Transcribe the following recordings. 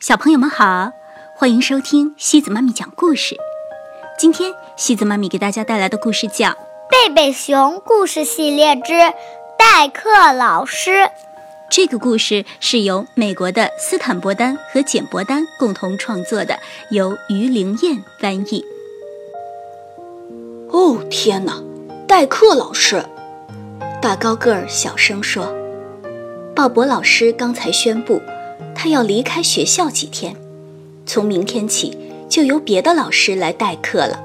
小朋友们好，欢迎收听西子妈咪讲故事。今天西子妈咪给大家带来的故事叫《贝贝熊故事系列之代课老师》。这个故事是由美国的斯坦伯丹和简伯丹共同创作的，由于灵燕翻译。哦天哪，代课老师！大高个儿小声说：“鲍勃老师刚才宣布。”他要离开学校几天，从明天起就由别的老师来代课了。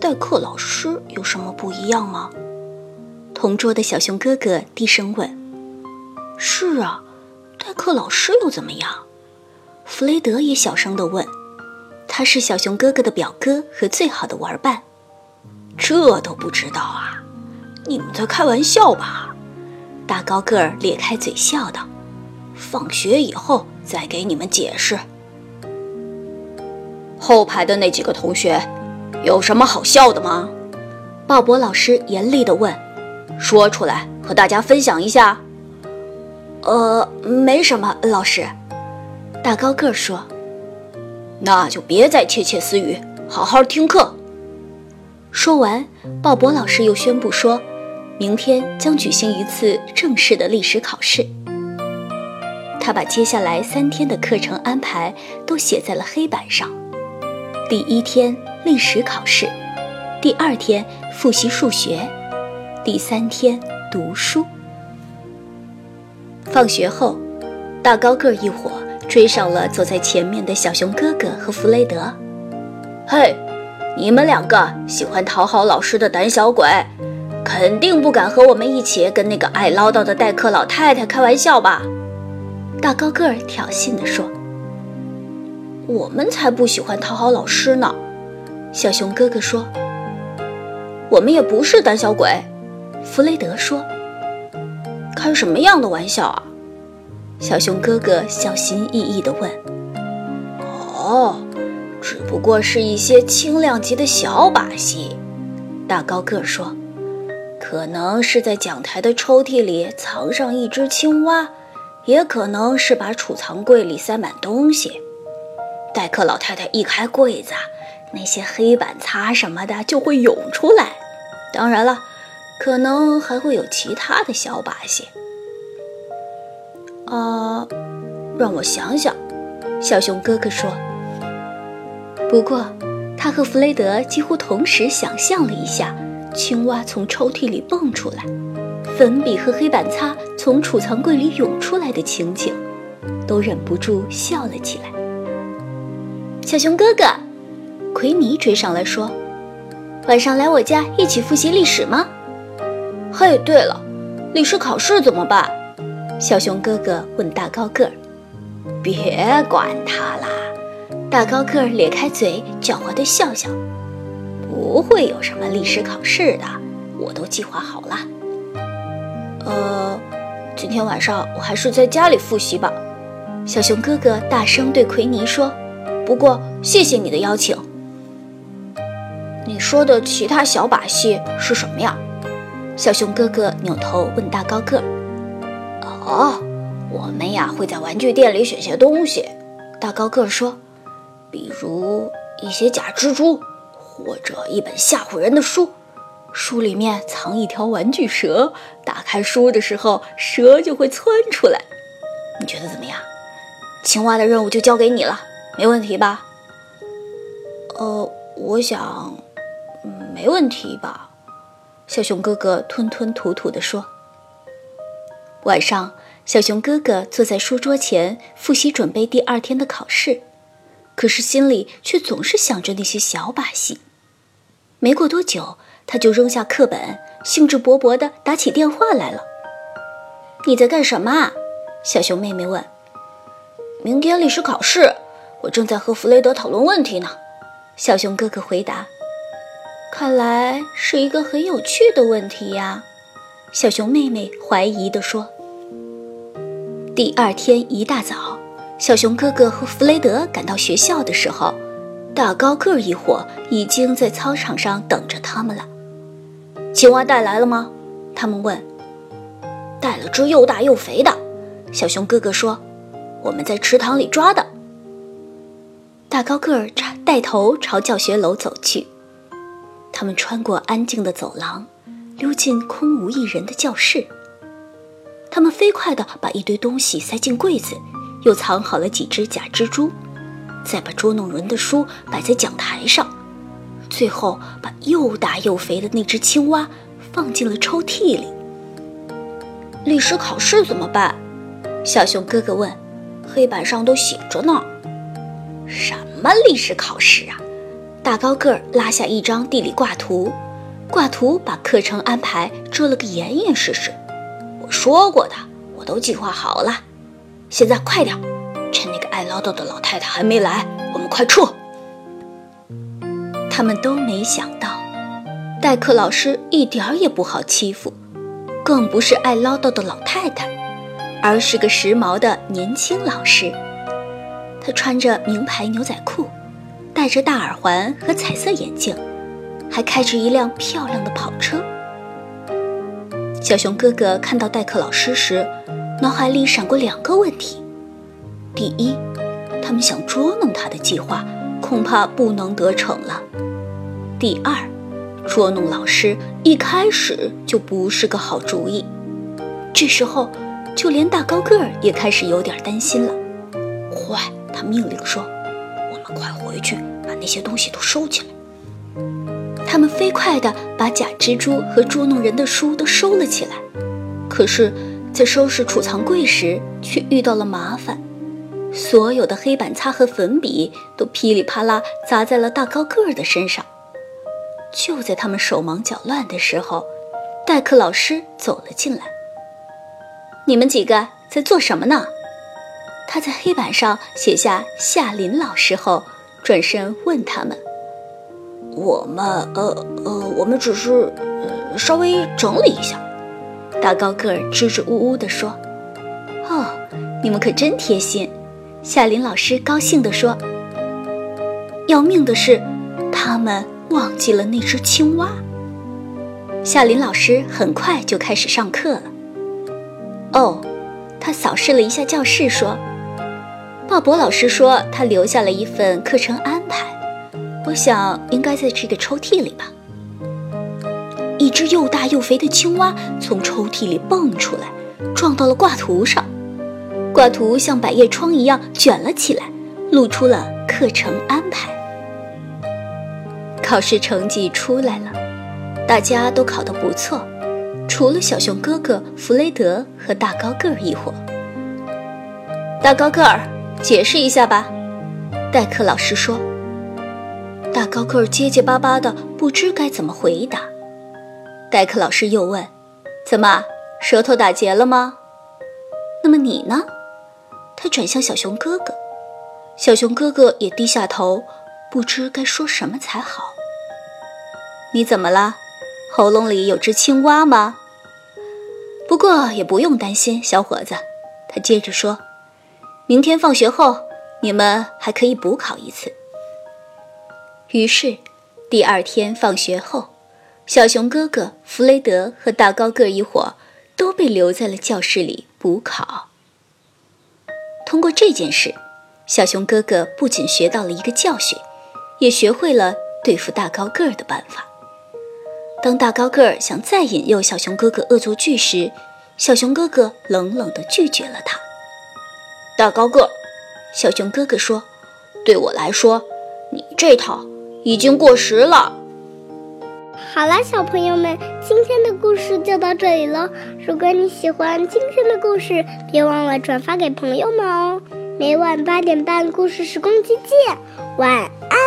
代课老师有什么不一样吗？同桌的小熊哥哥低声问。是啊，代课老师又怎么样？弗雷德也小声地问。他是小熊哥哥的表哥和最好的玩伴。这都不知道啊？你们在开玩笑吧？大高个儿咧开嘴笑道。放学以后再给你们解释。后排的那几个同学，有什么好笑的吗？鲍勃老师严厉地问。说出来和大家分享一下。呃，没什么，老师。大高个说。那就别再窃窃私语，好好听课。说完，鲍勃老师又宣布说，明天将举行一次正式的历史考试。他把接下来三天的课程安排都写在了黑板上。第一天历史考试，第二天复习数学，第三天读书。放学后，大高个一伙追上了走在前面的小熊哥哥和弗雷德。嘿，你们两个喜欢讨好老师的胆小鬼，肯定不敢和我们一起跟那个爱唠叨的代课老太太开玩笑吧？大高个儿挑衅地说：“我们才不喜欢讨好老师呢。”小熊哥哥说：“我们也不是胆小鬼。”弗雷德说：“开什么样的玩笑啊？”小熊哥哥小心翼翼地问：“哦，只不过是一些轻量级的小把戏。”大高个儿说：“可能是在讲台的抽屉里藏上一只青蛙。”也可能是把储藏柜里塞满东西。代课老太太一开柜子，那些黑板擦什么的就会涌出来。当然了，可能还会有其他的小把戏。啊，让我想想，小熊哥哥说。不过，他和弗雷德几乎同时想象了一下，青蛙从抽屉里蹦出来。粉笔和黑板擦从储藏柜里涌出来的情景，都忍不住笑了起来。小熊哥哥，奎尼追上来说：“晚上来我家一起复习历史吗？”嘿，对了，历史考试怎么办？小熊哥哥问大高个儿。别管他啦！大高个儿咧开嘴，狡猾地笑笑：“不会有什么历史考试的，我都计划好了。”呃，今天晚上我还是在家里复习吧。小熊哥哥大声对奎尼说：“不过谢谢你的邀请。”你说的其他小把戏是什么呀？小熊哥哥扭头问大高个儿。“哦，我们呀会在玩具店里选些东西。”大高个说，“比如一些假蜘蛛，或者一本吓唬人的书。”书里面藏一条玩具蛇，打开书的时候，蛇就会窜出来。你觉得怎么样？青蛙的任务就交给你了，没问题吧？呃，我想，没问题吧？小熊哥哥吞吞吐吐地说。晚上，小熊哥哥坐在书桌前复习，准备第二天的考试，可是心里却总是想着那些小把戏。没过多久。他就扔下课本，兴致勃勃地打起电话来了。“你在干什么啊？”小熊妹妹问。“明天历史考试，我正在和弗雷德讨论问题呢。”小熊哥哥回答。“看来是一个很有趣的问题呀。”小熊妹妹怀疑地说。第二天一大早，小熊哥哥和弗雷德赶到学校的时候，大高个一伙已经在操场上等着他们了。青蛙带来了吗？他们问。带了只又大又肥的。小熊哥哥说：“我们在池塘里抓的。大高个儿带头朝教学楼走去。他们穿过安静的走廊，溜进空无一人的教室。他们飞快地把一堆东西塞进柜子，又藏好了几只假蜘蛛，再把捉弄人的书摆在讲台上，最后把又大又肥的那只青蛙放进了抽屉里。历史考试怎么办？小熊哥哥问。黑板上都写着呢。什么历史考试啊？大高个拉下一张地理挂图，挂图把课程安排遮了个严严实实。我说过的，我都计划好了。现在快点，趁那个爱唠叨的老太太还没来，我们快撤。他们都没想到，代课老师一点儿也不好欺负，更不是爱唠叨的老太太。而是个时髦的年轻老师，他穿着名牌牛仔裤，戴着大耳环和彩色眼镜，还开着一辆漂亮的跑车。小熊哥哥看到代课老师时，脑海里闪过两个问题：第一，他们想捉弄他的计划恐怕不能得逞了；第二，捉弄老师一开始就不是个好主意。这时候。就连大高个儿也开始有点担心了。坏，他命令说：“我们快回去，把那些东西都收起来。”他们飞快地把假蜘蛛和捉弄人的书都收了起来。可是，在收拾储藏柜时，却遇到了麻烦。所有的黑板擦和粉笔都噼里啪啦砸在了大高个儿的身上。就在他们手忙脚乱的时候，代课老师走了进来。你们几个在做什么呢？他在黑板上写下夏林老师后，转身问他们：“我们，呃呃，我们只是，呃，稍微整理一下。”大高个儿支支吾吾地说：“哦，你们可真贴心。”夏林老师高兴地说：“要命的是，他们忘记了那只青蛙。”夏林老师很快就开始上课了。哦，他扫视了一下教室，说：“鲍勃老师说他留下了一份课程安排，我想应该在这个抽屉里吧。”一只又大又肥的青蛙从抽屉里蹦出来，撞到了挂图上，挂图像百叶窗一样卷了起来，露出了课程安排。考试成绩出来了，大家都考得不错。除了小熊哥哥弗雷德和大高个儿一伙，大高个儿，解释一下吧。代课老师说。大高个儿结结巴巴的，不知该怎么回答。代课老师又问：“怎么，舌头打结了吗？”那么你呢？他转向小熊哥哥，小熊哥哥也低下头，不知该说什么才好。你怎么了？喉咙里有只青蛙吗？不过也不用担心，小伙子。他接着说：“明天放学后，你们还可以补考一次。”于是，第二天放学后，小熊哥哥弗雷德和大高个一伙都被留在了教室里补考。通过这件事，小熊哥哥不仅学到了一个教训，也学会了对付大高个儿的办法。当大高个儿想再引诱小熊哥哥恶作剧时，小熊哥哥冷冷地拒绝了他。大高个儿，小熊哥哥说：“对我来说，你这套已经过时了。”好了，小朋友们，今天的故事就到这里喽。如果你喜欢今天的故事，别忘了转发给朋友们哦。每晚八点半，故事时光机见，晚安。